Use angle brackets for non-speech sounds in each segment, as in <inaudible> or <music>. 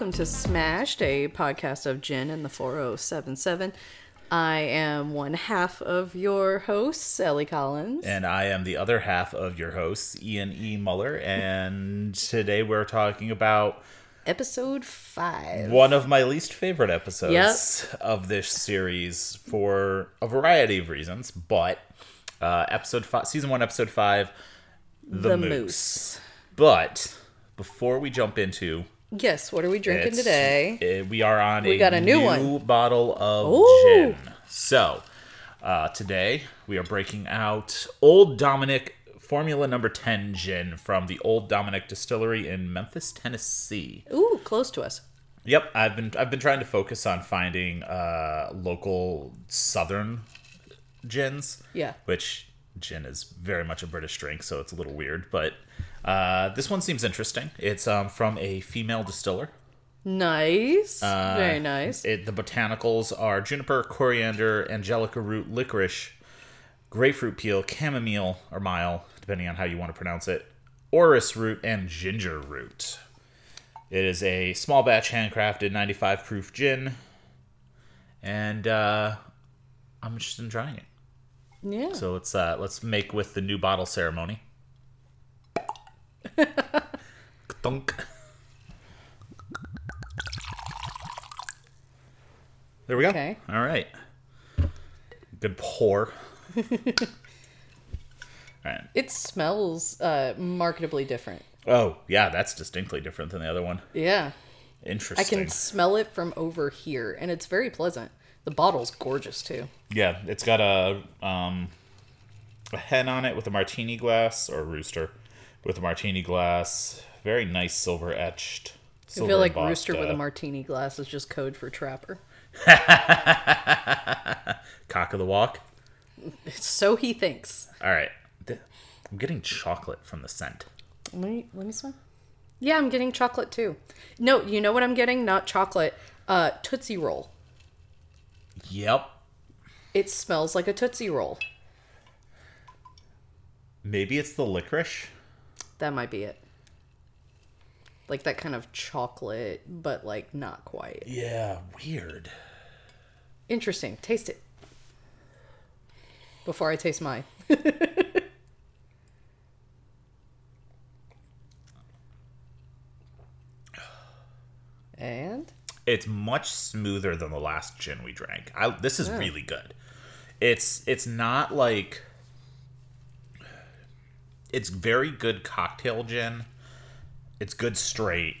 Welcome to Smashed, a podcast of Gin and the 4077. I am one half of your hosts, Ellie Collins. And I am the other half of your hosts, Ian E. Muller. And today we're talking about Episode 5. one of my least favorite episodes of this series for a variety of reasons. But uh, episode five, season one, episode five, The, The Moose. Moose. But before we jump into Yes, what are we drinking It's- today? uh, we are on We a, got a new one. bottle of Ooh. gin. So, uh, today we are breaking out Old Dominick Formula Number 10 gin from the Old Dominick Distillery in Memphis, Tennessee. Ooh, close to us. Yep, I've been I've been trying to focus on finding uh, local southern gins. Yeah. Which gin is very much a British drink, so it's a little weird, but uh, this one seems interesting. It's um, from a female distiller. Nice. Very nice. Uh, It, the botanicals are juniper, coriander, angelica root, licorice, grapefruit peel, chamomile or mile, depending on how you want to pronounce it, orris root, and ginger root. It is a small batch handcrafted 95 proof gin, and uh, I'm interested in trying it. yeah. So let's uh, let's make with the new bottle ceremony. Thunk. There we go. Okay. All right. Good pour. <laughs> All right. it smells uh, marketably different. Oh, yeah, that's distinctly different than the other one. Yeah. Interesting. I can smell it from over here, and it's very pleasant. The bottle's gorgeous, too. Yeah, it's got a um a hen on it with a martini glass or a rooster with a martini glass. Very nice silver etched. I feel like rooster with a martini glass is just code for trapper. <laughs> cock of the walk. So he thinks. All right, I'm getting chocolate from the scent. Let me let me smell. Yeah, I'm getting chocolate too. No, you know what I'm getting? Not chocolate. Uh, Tootsie Roll. Yep, It smells like a Tootsie Roll. maybe it's the licorice. That might be it. Like that kind of chocolate, but like not quite. Yeah, weird. Interesting. Taste it. Before I taste mine. <laughs> and It's much smoother than the last gin we drank. I, this is really good. It's it's not like it's very good cocktail gin. It's good straight,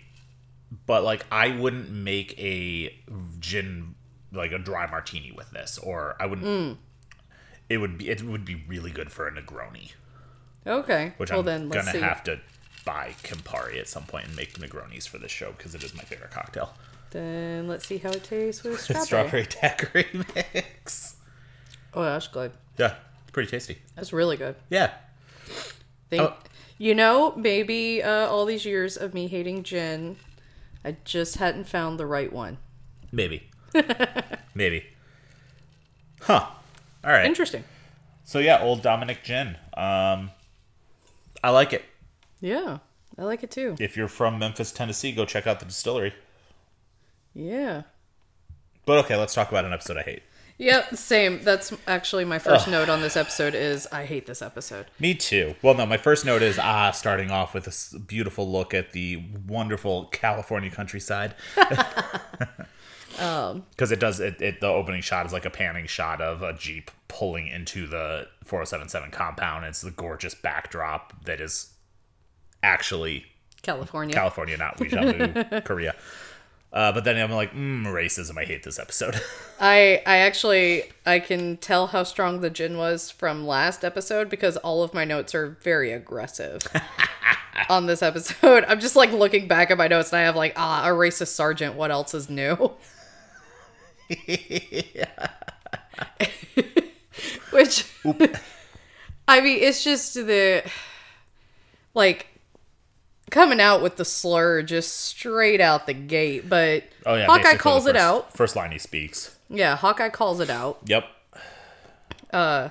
but like I wouldn't make a gin like a dry martini with this, or I wouldn't. Hmm. It would be it would be really good for a Negroni, okay. which well I'm then let's gonna see. have to buy Campari at some point and make Negronis for this show because it is my favorite cocktail. Then let's see how it tastes with <laughs> strawberry. Strawberry daiquiri <laughs> mix. Oh, that's good. Yeah, it's pretty tasty. That's really good. Yeah. Think, Oh. You know, maybe uh, all these years of me hating gin, I just hadn't found the right one. Maybe. <laughs> Maybe. Huh. All right. Interesting. So yeah, old Dominick gin. Um I like it. Yeah, I like it too. If you're from Memphis, Tennessee, go check out the distillery. Yeah. But okay, let's talk about an episode I hate. Yep, same. That's actually my first note on this episode is I hate this episode. Me too. Well, no, my first note is ah, starting off with this beautiful look at the wonderful California countryside. <laughs> Because it does it, it. The opening shot is like a panning shot of a jeep pulling into the 4077 compound. It's the gorgeous backdrop that is actually California. California, not Uijeongbu, <laughs> Korea. Uh, but then I'm like, mm, racism. I hate this episode. <laughs> I I actually I can tell how strong the gin was from last episode because all of my notes are very aggressive <laughs> on this episode. I'm just like looking back at my notes and I have like ah a racist sergeant. What else is new? <laughs> Which I mean, it's just the like coming out with the slur just straight out the gate. But oh yeah, Hawkeye calls it out. First line he speaks. Yeah, Hawkeye calls it out. Yep. Uh,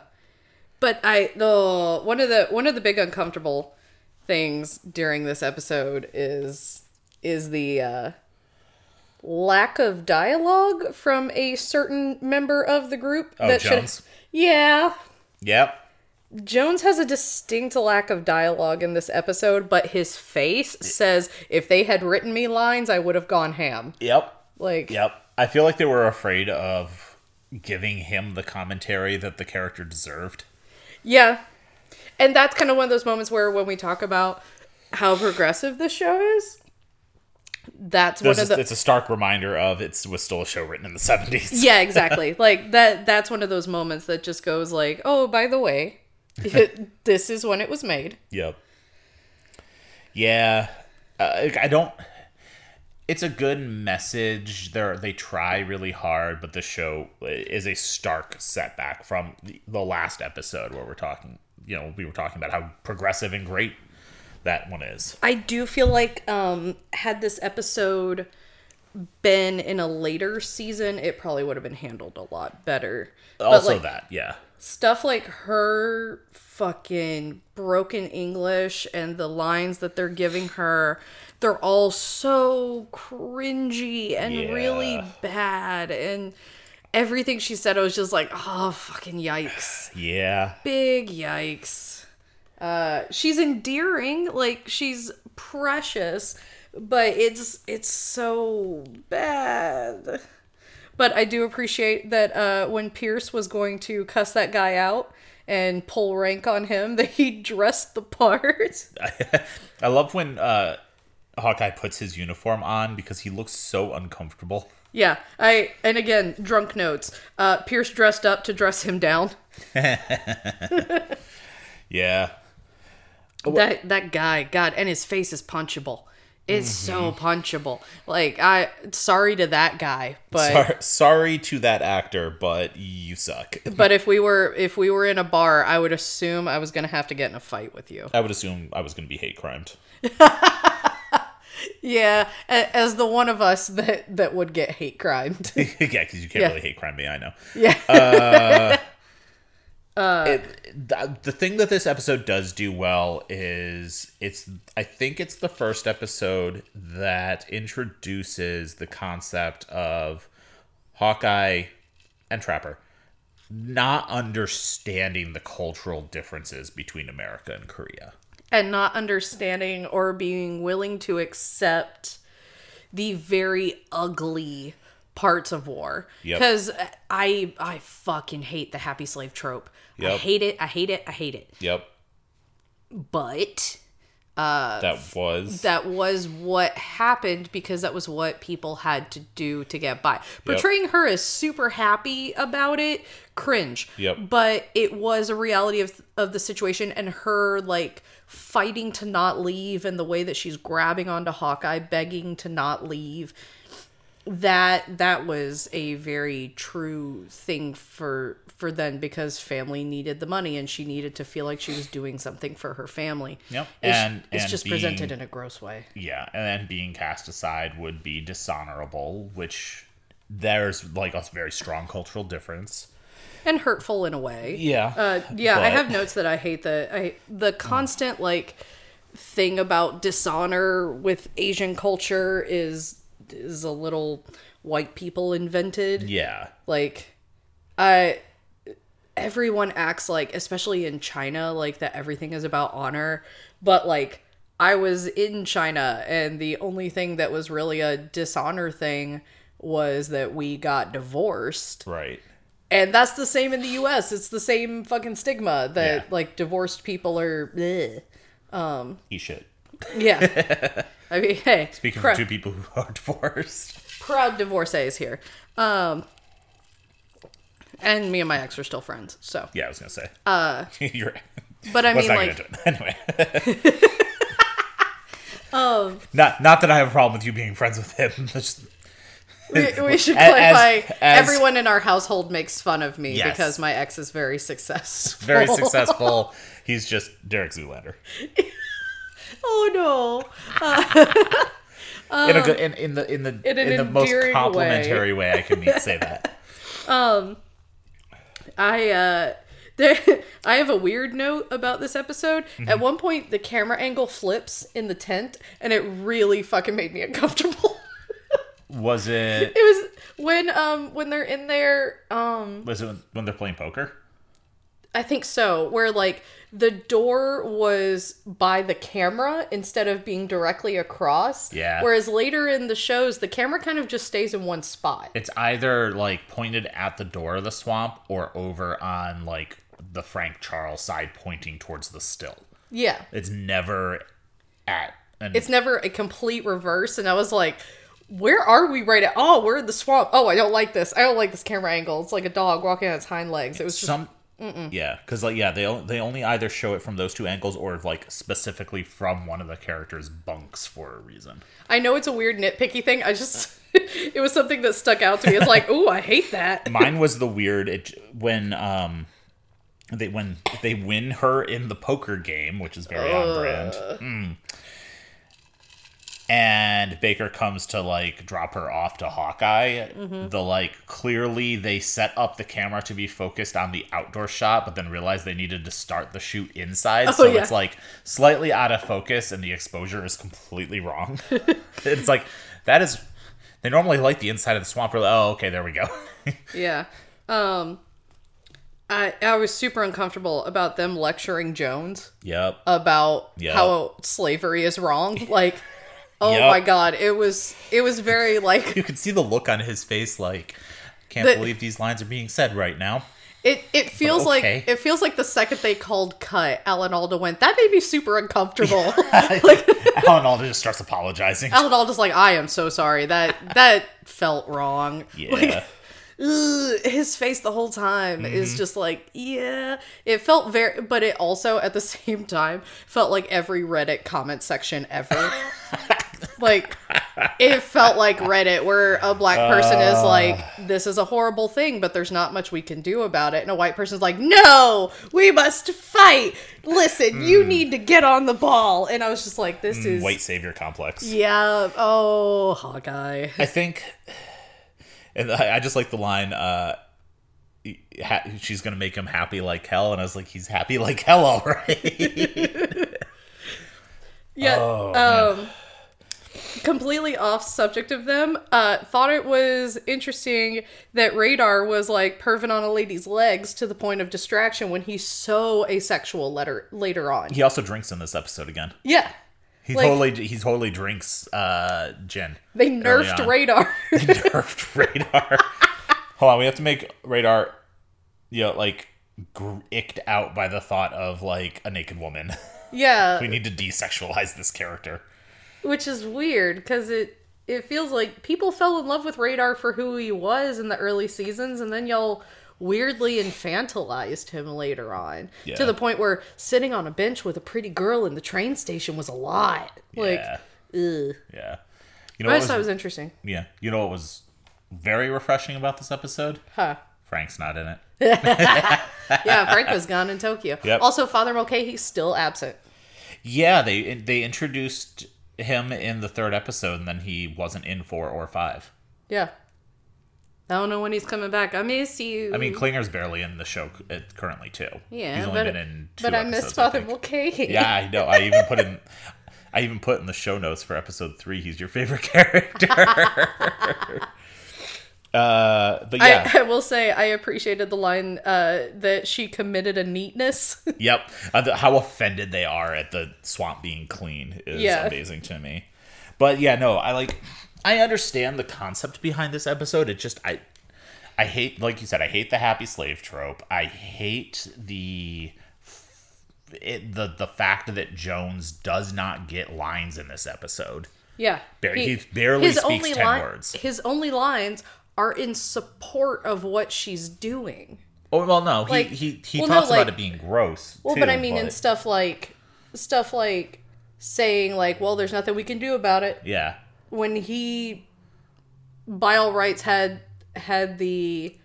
but I the one of the one of the big uncomfortable things during this episode is is the uh lack of dialogue from a certain member of the group. Oh, that should- Jones? Yeah. Yep. Jones has a distinct lack of dialogue in this episode, but his face says if they had written me lines, I would have gone ham. Yep. Like, Yep. I feel like they were afraid of giving him the commentary that the character deserved. yeah. And that's kind of one of those moments where when we talk about how progressive this show is, that's one There's of a- the it's a stark reminder of it was still a show written in the 70s. yeah exactly <laughs> like that that's one of those moments that just goes like oh by the way this is when it was made Yep. Yeah, uh, I don't. It's a good message. They they try really hard, but the show is a stark setback from the, last episode where we're talking. You know, we were talking about how progressive and great that one is. i do feel like um had this episode been in a later season it probably would have been handled a lot better Also, like, that yeah, stuff like her fucking broken English and the lines that they're giving her, they're all so cringy and Yeah. really bad. And everything she said, I was just like, oh, fucking yikes. yeah, Big yikes. Uh, she's endearing, like, she's precious, but it's it's so bad. But I do appreciate that uh, when Pierce was going to cuss that guy out and pull rank on him, <laughs> that he dressed the part. <laughs> I love when uh, Hawkeye puts his uniform on because he looks so uncomfortable. yeah, I and again, drunk notes. Uh, Pierce dressed up to dress him down. <laughs> Yeah, That that guy, God, and his face is punchable. It's so mm-hmm. punchable. Like I, sorry to that guy, but Sor- sorry to that actor, but you suck. <laughs> but if we were if we were in a bar, I would assume I was gonna have to get in a fight with you. I would assume I was going to be hate crimed. <laughs> Yeah, as the one of us that that would get hate crimed. <laughs> yeah, because you can't Yeah. really hate crime me. I know. yeah. Uh, Uh, it, th- the thing that this episode does do well is it's I think it's the first episode that introduces the concept of Hawkeye and Trapper not understanding the cultural differences between America and Korea. and not understanding or being willing to accept the very ugly parts of war Yep. because i i fucking hate the happy slave trope i Yep. hate it i hate it i hate it Yep, but uh, that was that was what happened because that was what people had to do to get by. Portraying her as super happy about it, cringe. Yep. But it was a reality of of the situation and her like fighting to not leave and the way that she's grabbing onto Hawkeye, begging to not leave. That that was a very true thing for for then because family needed the money and she needed to feel like she was doing something for her family. Yep. It's, And- it's and just being- presented in a gross way. yeah, and then being cast aside would be dishonorable, which there's like a very strong cultural difference. and hurtful in a way. Yeah, Uh, yeah, I have notes that I hate the I the constant like thing about dishonor with Asian culture is is a little white people invented. Yeah, Like I everyone acts like especially in China like that everything is about honor, but like I was in China and the only thing that was really a dishonor thing was that we got divorced. right. And that's the same in the US. It's the same fucking stigma that Yeah. like divorced people are bleh. Um, Eat shit. Yeah. <laughs> I mean, hey, Speaking for two people who are <laughs> divorced. proud divorcees here. Um and me and my ex are still friends. So, Yeah, I was gonna say. Uh, <laughs> you're. but I mean like. <laughs> Anyway. um Not, not that I have a problem with you being friends with him. Just, we, we should As- clarify as- everyone in our household makes fun of me Yes. because my ex is very successful. very successful. He's just Derek Zoolander. Oh no. <laughs> in a good, in, in the in the In in, the most complimentary way. I can say <laughs> that. Um, I uh <laughs> there I have a weird note about this episode. Mm-hmm. At one point the camera angle flips in the tent and it really fucking made me uncomfortable. Was it? It was when um when they're in there um Was it when they're playing poker? I think so where like the door was by the camera instead of being directly across. Yeah. Whereas later in the shows the camera kind of just stays in one spot. It's either like pointed at the door of the swamp or over on like the Frank Charles side, pointing towards the still. Yeah. It's never at. And It's never a complete reverse and I was like where are we right at? Oh, we're in the swamp. Oh, I don't like this. I don't like this camera angle. It's like a dog walking on its hind legs. It was just some. Yeah, because like yeah, they o- they only either show it from those two angles or like specifically from one of the characters' bunks for a reason. I know it's a weird nitpicky thing. I just <laughs> it was something that stuck out to me. It's like, oh, I hate that. <laughs> Mine was the weird it, when um they when they win her in the poker game, which is very on brand. Mm. And Baker comes to like drop her off to Hawkeye. The like clearly they set up the camera to be focused on the outdoor shot, but then realized they needed to start the shoot inside. so yeah. it's like slightly out of focus and the exposure is completely wrong. <laughs> it's like that is they normally light the inside of the swamp. Like, oh, okay, there we go. <laughs> Yeah. Um I I was super uncomfortable about them lecturing Jones yep. about Yeah. how slavery is wrong. Like oh Yep. my god, it was it was very like you could see the look on his face like can't The- believe these lines are being said right now it it feels okay. like it feels like the second they called cut, Alan Alda went, that made me super uncomfortable. <laughs> <laughs> like alan alda just starts apologizing Alan Alda's like, I am so sorry. That that felt wrong. yeah Like, ugh, his face the whole time Mm-hmm. is just like yeah it felt very but it also at the <laughs> same time felt like every reddit comment section ever like it felt like reddit where a black person is like this is a horrible thing but there's not much we can do about it. And a white person's like no we must fight. Listen you need to get on the ball. And i was just like this is white savior complex. Yeah. Oh hawkeye. I think and I, I just like the line uh ha- she's gonna make him happy like hell and i was like he's happy like hell all right <laughs> Yeah. Oh, um completely off subject of them. Uh thought it was interesting that Radar was like perving on a lady's legs to the point of distraction when he's so asexual letter later on. he also drinks in this episode again Yeah. he Like- totally he totally drinks uh gin They nerfed. Radar. <laughs> nerfed radar. Hold on, we have to make radar, you know, like gr- icked out by the thought of like a naked woman. yeah. <laughs> we need to desexualize this character. Which is weird cuz it it feels like people fell in love with Radar for who he was in the early seasons and then y'all weirdly infantilized him later on Yeah. to the point where sitting on a bench with a pretty girl in the train station was a lot. Like yeah, Ugh. yeah. You know I what thought it was, was interesting. yeah. You know what was very refreshing about this episode? Huh. Frank's not in it. <laughs> Yeah, Frank was gone in Tokyo. Yep. Also, Father Mulcahy's still absent. Yeah, they they introduced him in the third episode, and then he wasn't in four or five. Yeah. I don't know when he's coming back. I miss you. I mean, Klinger's barely in the show uh, currently too. yeah, he's only but, been in two but I miss Father. Mulcahy. Yeah, I know. I even put in I even put in the show notes for episode three he's your favorite <laughs> character. Uh but yeah. I, <laughs> I will say I appreciated the line uh, that she committed a neatness. <laughs> yep. Uh, how offended they are at the swamp being clean is Yeah. amazing to me. But yeah, no, I like I understand the concept behind this episode. It just I I hate like you said, I hate the happy slave trope. I hate the it, the the fact that Jones does not get lines in this episode. yeah, Bar- he barely speaks 10 li- words. His only lines are in support of what she's doing. Oh well, no, he Like- he, he well, no, talks like- about it being gross. Well, too, but I mean, in stuff like stuff like saying like, "Well, there's nothing we can do about it." yeah, When he, by all rights, had had the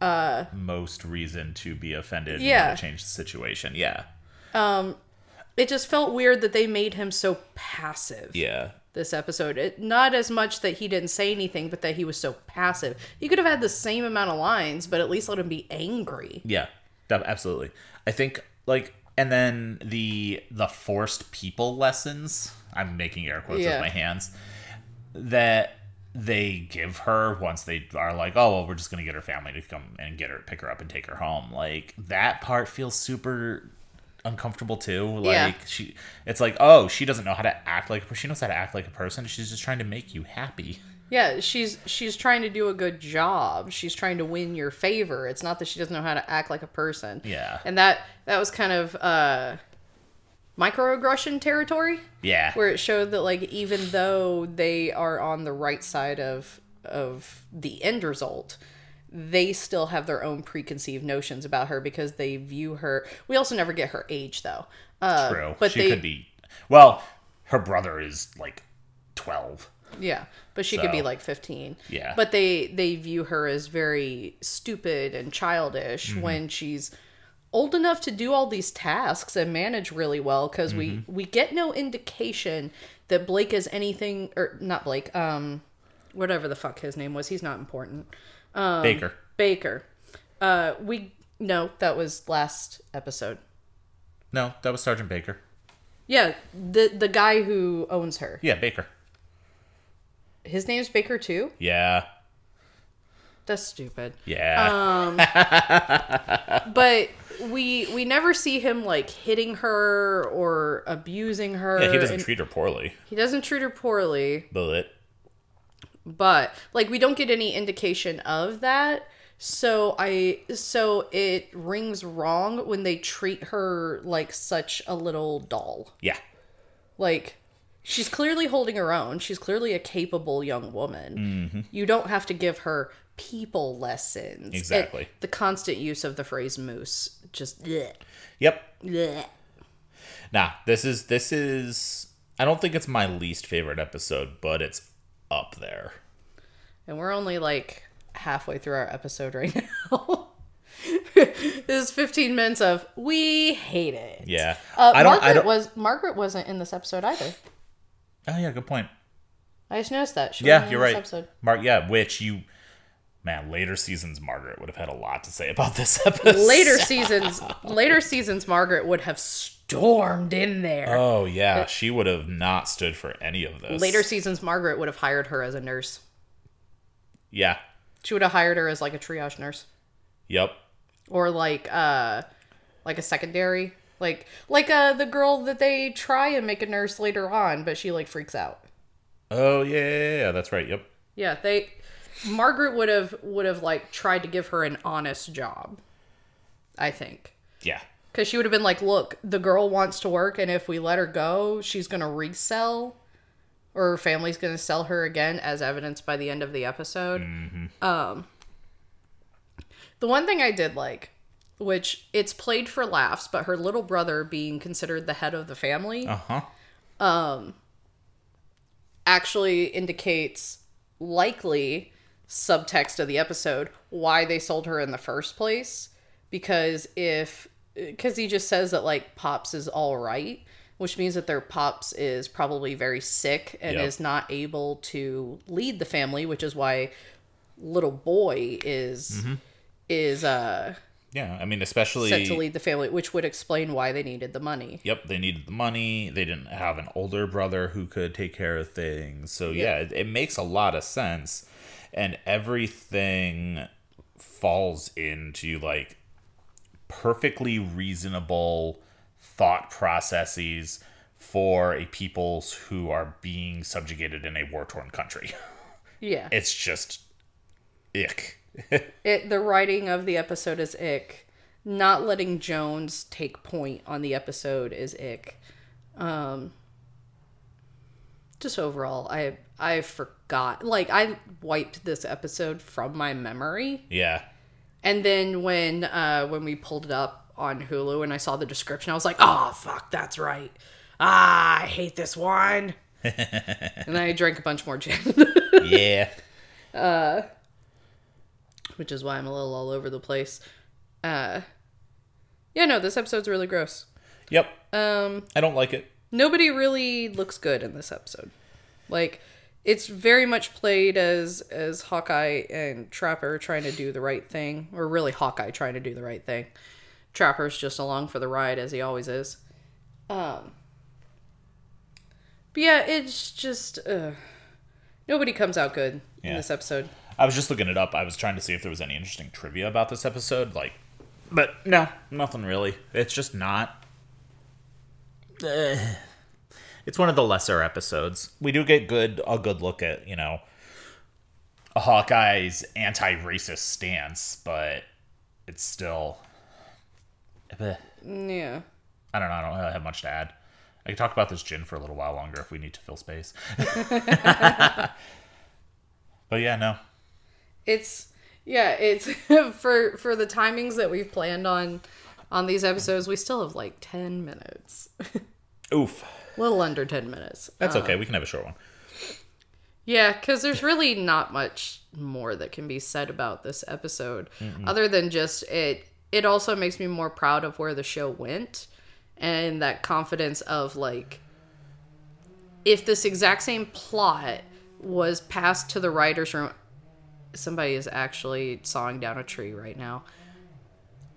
uh most reason to be offended. Yeah. and change the situation. Yeah, Um, it just felt weird that they made him so passive yeah, this episode. It, not as much that he didn't say anything, but that he was so passive. He could have had the same amount of lines, but at least let him be angry. yeah. Absolutely. I think like, and then the the forced people lessons. I'm making air quotes Yeah. with my hands. That they give her once they are like, oh, well, we're just gonna get her family to come and get her, pick her up, and take her home. Like that part feels super uncomfortable too. Like Yeah. she, it's like, oh, she doesn't know how to act like. She knows how to act like a person. She's just trying to make you happy. Yeah, she's she's trying to do a good job. She's trying to win your favor. It's not that she doesn't know how to act like a person. Yeah. And that that was kind of uh microaggression territory Yeah, where it showed that like even though they are on the right side of of the end result, they still have their own preconceived notions about her because they view her. We also never get her age though. Uh, true. But she they, could be. Well, her brother is like twelve. Yeah, but she could be like 15. yeah. But they they view her as very stupid and childish Mm-hmm. when she's old enough to do all these tasks and manage really well we Mm-hmm. we get no indication that Blake is anything or not Blake, um whatever the fuck his name was. He's not important. Um, Baker. Baker. Uh we no, that was last episode. No, that was Sergeant Baker. Yeah, the the guy who owns her. Yeah, Baker. His name's Baker too? Yeah, That's stupid. yeah. Um, <laughs> but we we never see him like hitting her or abusing her. yeah, he doesn't treat her poorly. he doesn't treat her poorly, But but like we don't get any indication of that. So I so it rings wrong when they treat her like such a little doll. yeah, Like she's clearly holding her own. She's clearly a capable young woman. Mm-hmm. You don't have to give her people lessons. Exactly. It- the constant use of the phrase moose just bleh, yep. bleh. Nah, this is this is. I don't think it's my least favorite episode, but it's up there. And we're only like halfway through our episode right <laughs> now. this is 15 minutes of we hate it. Yeah, Uh, I don't. Margaret I don't. was Margaret wasn't in this episode either. oh yeah, good point. I just noticed that. She Yeah, you're right. Episode. Mark, yeah, which you, man, later seasons Margaret would have had a lot to say about this <laughs> episode. Later seasons, later seasons, Margaret would have stormed in there. Oh yeah, she would have not stood for any of this. Later seasons, Margaret would have hired her as a nurse. Yeah. She would have hired her as like a triage nurse Yep. or like uh like a secondary like like uh the girl that they try and make a nurse later on, but she like freaks out. Oh yeah, yeah, yeah, that's right. Yep. Yeah, they Margaret would have would have like tried to give her an honest job. I think. Yeah. Cuz she would have been like, "Look, the girl wants to work and if we let her go, she's going to resell or her family's going to sell her again as evidenced by the end of the episode." Um The one thing I did like which it's played for laughs, but her little brother being considered the head of the family Uh huh. actually indicates likely subtext of the episode why they sold her in the first place because if because he just says that like pops is all right which means that their pops is probably very sick and Yep. is not able to lead the family which is why little boy is is uh Yeah. I mean, especially. set to lead the family which would explain why they needed the money Yep, they needed the money. They didn't have an older brother who could take care of things. So yeah, it, it makes a lot of sense, and everything falls into like perfectly reasonable thought processes for a peoples who are being subjugated in a war torn country. <laughs> yeah It's just ick. <laughs> it the writing of the episode is ick. Not letting Jones take point on the episode is ick. Um just overall, I I forgot. Like I wiped this episode from my memory. yeah. And then when uh when we pulled it up on Hulu and I saw the description, I was like, "Oh, fuck, that's right. Ah, I hate this one." <laughs> and I drank a bunch more gin. Yeah. <laughs> Uh, which is why I'm a little all over the place. Uh, yeah, no, this episode's really gross. yep. Um, I don't like it. nobody really looks good in this episode. Like, it's very much played as as Hawkeye and Trapper trying to do the right thing, or really Hawkeye trying to do the right thing. Trapper's just along for the ride as he always is. Um, but yeah, it's just uh, Nobody comes out good in this episode. I was just looking it up. I was trying to see if there was any interesting trivia about this episode, like, but no, nothing really. It's just not. Eh. It's one of the lesser episodes. We do get good a good look at you know a Hawkeye's anti-racist stance, but it's still. eh. Yeah. I don't know. I don't really have much to add. I can talk about this gin for a little while longer if we need to fill space. <laughs> but yeah, no. It's yeah, it's <laughs> for for the timings that we've planned on on these episodes, we still have like 10 minutes. <laughs> Oof. Little under 10 minutes. That's okay. Um, we can have a short one. Yeah, because there's really not much more that can be said about this episode, other than just it. It also makes me more proud of where the show went, and that confidence of like, if this exact same plot was passed to the writers' room, somebody is actually sawing down a tree right now.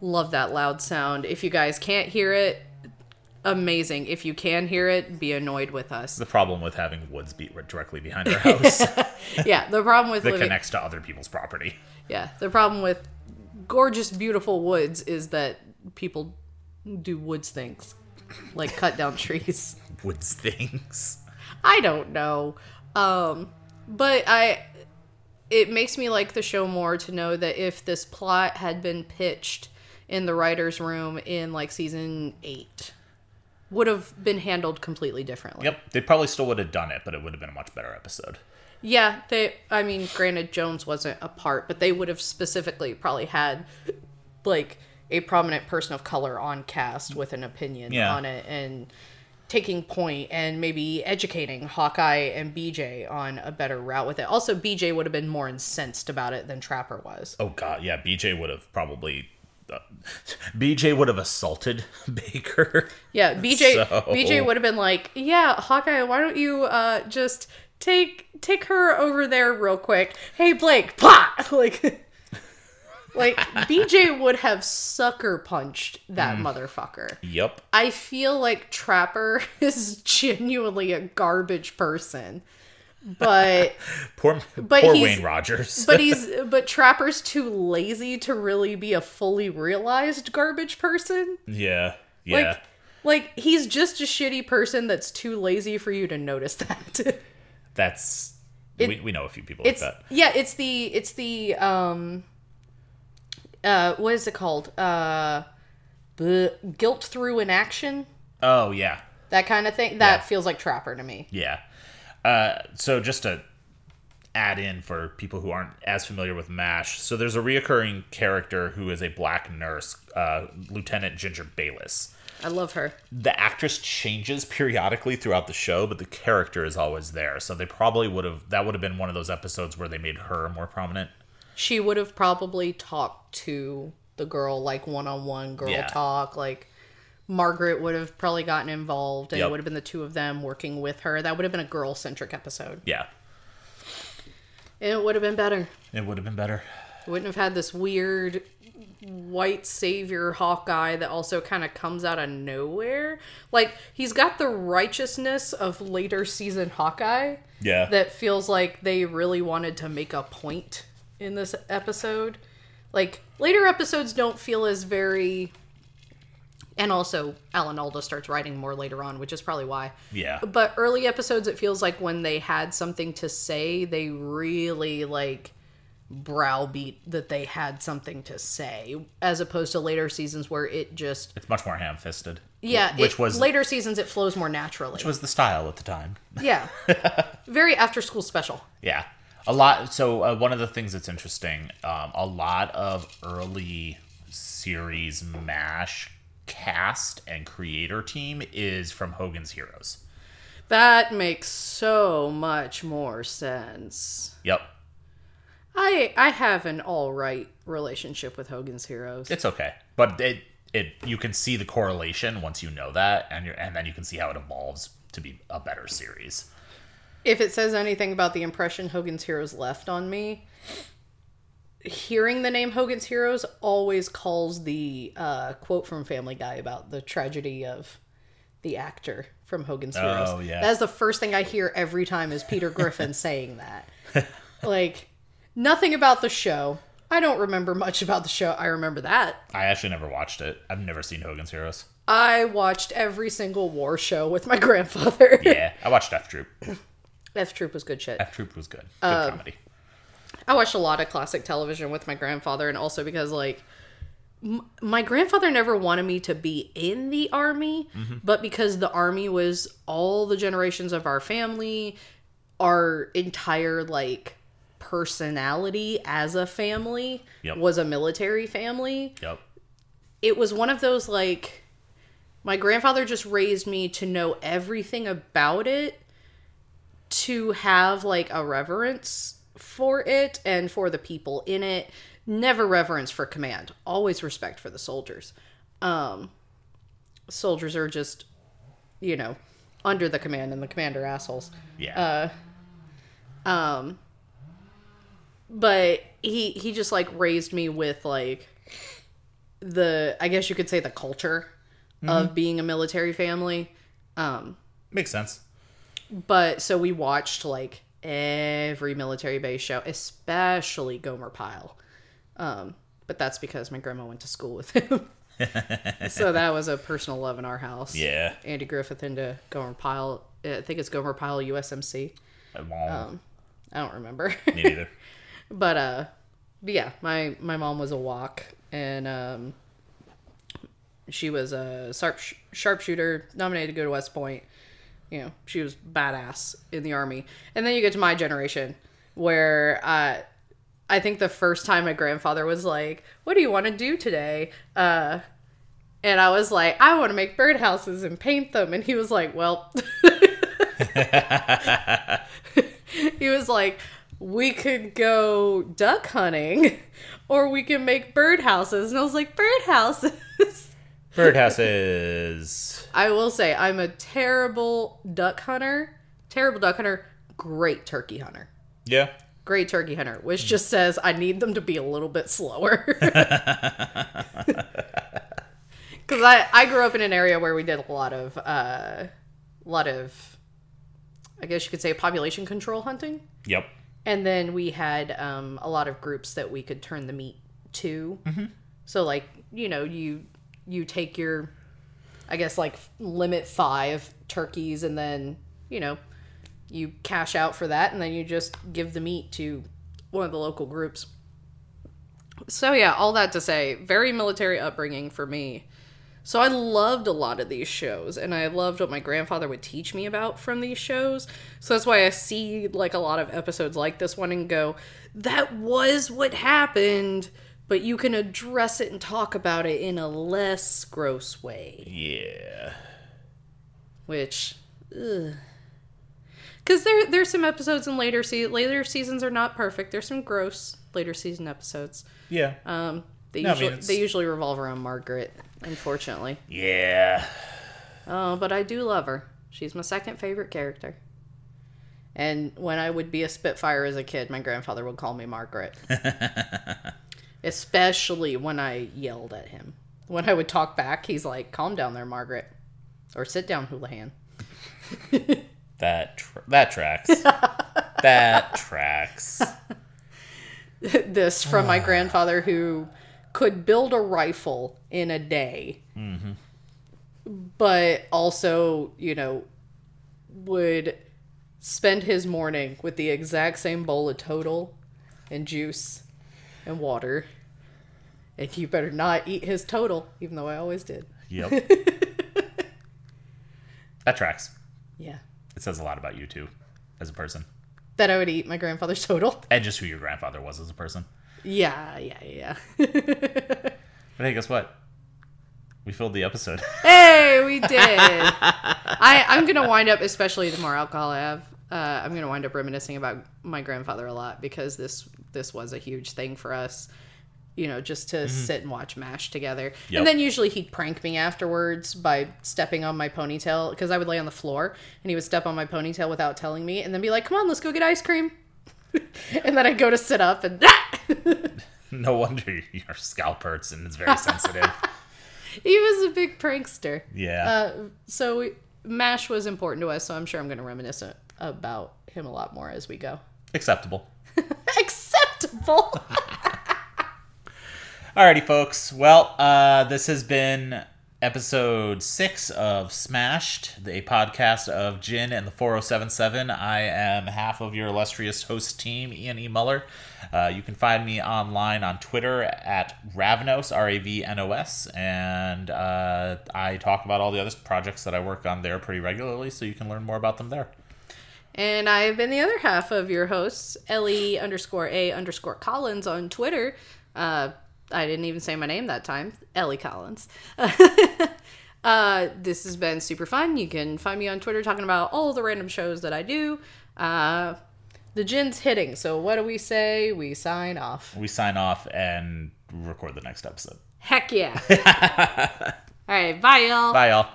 Love that loud sound. If you guys can't hear it, amazing. If you can hear it, be annoyed with us. The problem with having woods be directly behind our <laughs> house Yeah, the problem with living. connects to other people's property. Yeah, the problem with gorgeous, beautiful woods is that people do woods things, like cut down trees. <laughs> Woods things. I don't know, um, but I. It makes me like the show more to know that if this plot had been pitched in the writers' room in like season eight, would have been handled completely differently. Yep. They probably still would have done it, but it would have been a much better episode. Yeah, they. I mean, granted, Jones wasn't a part, but they would have specifically probably had like a prominent person of color on cast with an opinion Yeah. on it and taking point and maybe educating Hawkeye and BJ on a better route with it. Also, BJ would have been more incensed about it than Trapper was. Oh god, yeah. BJ would have probably. BJ would have assaulted <laughs> Baker. Yeah, BJ So- BJ would have been like, "Yeah, Hawkeye, why don't you uh just take take her over there real quick? Hey, Blake, <laughs> pop!" Like <laughs> like BJ would have sucker punched that Mm. motherfucker. Yep. I feel like Trapper is genuinely a garbage person. But <laughs> Poor, But poor Wayne Rogers. but he's <laughs> but Trapper's too lazy to really be a fully realized garbage person. yeah. Yeah. Like, like he's just a shitty person that's too lazy for you to notice that. <laughs> That's. It- we, we know a few people like that. yeah, it's the it's the um uh what is it called? Uh guilt through inaction, Oh, yeah. that kind of thing. That Yeah. feels like Trapper to me. Yeah. Uh, so just to add in for people who aren't as familiar with MASH, so there's a reoccurring character who is a black nurse, uh, Lieutenant Ginger Bayless. I love her. The actress changes periodically throughout the show, but the character is always there. So they probably would have that would have been one of those episodes where they made her more prominent. She would have probably talked to the girl like one on one girl Yeah. talk like Margaret would have probably gotten involved and it would have been the two of them working with her. That would have been a girl centric episode. Yeah, It would have been better. it would have been better. wouldn't have had this weird white savior Hawkeye that also kind of comes out of nowhere. Like he's got the righteousness of later season Hawkeye Yeah, that feels like they really wanted to make a point in this episode. Like later episodes don't feel as very and also Alan Alda starts writing more later on, which is probably why. yeah, But early episodes, it feels like when they had something to say, they really like browbeat that they had something to say, as opposed to later seasons where it just it's much more ham-fisted. yeah, which it- was later seasons it flows more naturally. which was the style at the time. yeah, <laughs> very after school special. Yeah, a lot. So uh, one of the things that's interesting, um, a lot of early series Mash cast and creator team is from Hogan's Heroes. That makes so much more sense. Yep, I I have an all right relationship with Hogan's Heroes. it's okay, but it it you can see the correlation once you know that, and you and then you can see how it evolves to be a better series. if it says anything about the impression Hogan's Heroes left on me, hearing the name Hogan's Heroes always calls the uh, quote from Family Guy about the tragedy of the actor from Hogan's Heroes. Oh, yeah. That's the first thing I hear every time is Peter Griffin <laughs> saying that. Like, nothing about the show. I don't remember much about the show. I remember that. I actually never watched it. I've never seen Hogan's Heroes. I watched every single war show with my <laughs> grandfather. Yeah, I watched F Troop. F Troop was good shit. F Troop was good. Good comedy. I watched a lot of classic television with my grandfather, and also because like m- my grandfather never wanted me to be in the army, mm-hmm. but because the army was all the generations of our family, our entire like personality as a family Yep. was a military family. Yep. It was one of those like my grandfather just raised me to know everything about it to have like a reverence for it and for the people in it. Never reverence for command. Always respect for the soldiers. Um soldiers are just you know under the command and the commander assholes. Yeah. um but he he just like raised me with like the i guess you could say the culture of being a military family. Um Makes sense. but so we watched like every military base show, especially Gomer Pyle. Um, but that's because my grandma went to school with him. <laughs> so that was a personal love in our house. Yeah. Andy Griffith into Gomer Pyle. I think it's Gomer Pyle USMC. Well, I don't remember. me neither. <laughs> but uh but yeah, my my mom was a WAC and um she was a sharp sharpshooter, nominated to go to West Point. You know, she was badass in the army. And then you get to my generation where uh I think the first time my grandfather was like, "What do you want to do today?" Uh and I was like, "I want to make birdhouses and paint them." And he was like, "Well, <laughs> he was like, we could go duck hunting or we can make birdhouses. And I was like, birdhouses. <laughs> Birdhouses. I will say, I'm a terrible duck hunter. Terrible duck hunter. Great turkey hunter. Yeah. Great turkey hunter, which just says I need them to be a little bit slower. <laughs> Because I, I grew up in an area where we did a lot of, uh, a lot of, I guess you could say population control hunting. Yep. And then we had um, a lot of groups that we could turn the meat to. So like you know you you take your, I guess like limit five turkeys, and then you know you cash out for that, and then you just give the meat to one of the local groups. So yeah, all that to say, very military upbringing for me. So I loved a lot of these shows and I loved what my grandfather would teach me about from these shows. So that's why I see like a lot of episodes like this one and go, that was what happened, but you can address it and talk about it in a less gross way. Yeah. Which ugh. Cuz there there's some episodes in later se- later seasons are not perfect. There's some gross later season episodes. Yeah. Um they No, I mean, usually they usually revolve around Margaret, unfortunately. yeah. Oh, but I do love her. She's my second favorite character. And when I would be a Spitfire as a kid, my grandfather would call me Margaret. <laughs> Especially when I yelled at him. When I would talk back, he's like, calm down there, Margaret. Or sit down, Houlihan. <laughs> That tr- that tracks. <laughs> that tracks. <laughs> this from my <sighs> grandfather who could build a rifle in a day mm-hmm. but also you know would spend his morning with the exact same bowl of total and juice and water and you better not eat his total even though i always did Yep. <laughs> that tracks. yeah It says a lot about you too, as a person, that i would eat my grandfather's total and just who your grandfather was as a person. yeah yeah yeah <laughs> But hey, guess what? We filled the episode. Hey, we did. I I'm gonna wind up, especially the more alcohol I have. Uh, I'm gonna wind up reminiscing about my grandfather a lot because this this was a huge thing for us. You know, just to sit and watch Mash together, Yep. and then usually he'd prank me afterwards by stepping on my ponytail because I would lay on the floor and he would step on my ponytail without telling me, and then be like, "Come on, let's go get ice cream." <laughs> and then I'd go to sit up and that <laughs> no wonder your scalp hurts and it's very sensitive. <laughs> he was a big prankster. Yeah. Uh, so we Mash was important to us, so I'm sure I'm going to reminisce about him a lot more as we go. Acceptable. <laughs> Acceptable. <laughs> Alrighty, folks. Well, uh, this has been episode six of Smashed, a podcast of gin and the 4077. I am half of your illustrious host team, Ian E. Muller. Uh, you can find me online on Twitter at Ravnos, R A V N O S, and uh, I talk about all the other projects that I work on there pretty regularly, so you can learn more about them there. And I've been the other half of your hosts, Ellie underscore A underscore Collins on Twitter. Uh, I didn't even say my name that time, Ellie Collins. <laughs> uh, this has been super fun. You can find me on Twitter talking about all the random shows that I do. Uh, the gin's hitting, so what do we say? We sign off. We sign off and record the next episode. Heck yeah. <laughs> all right, bye, y'all. Bye, y'all.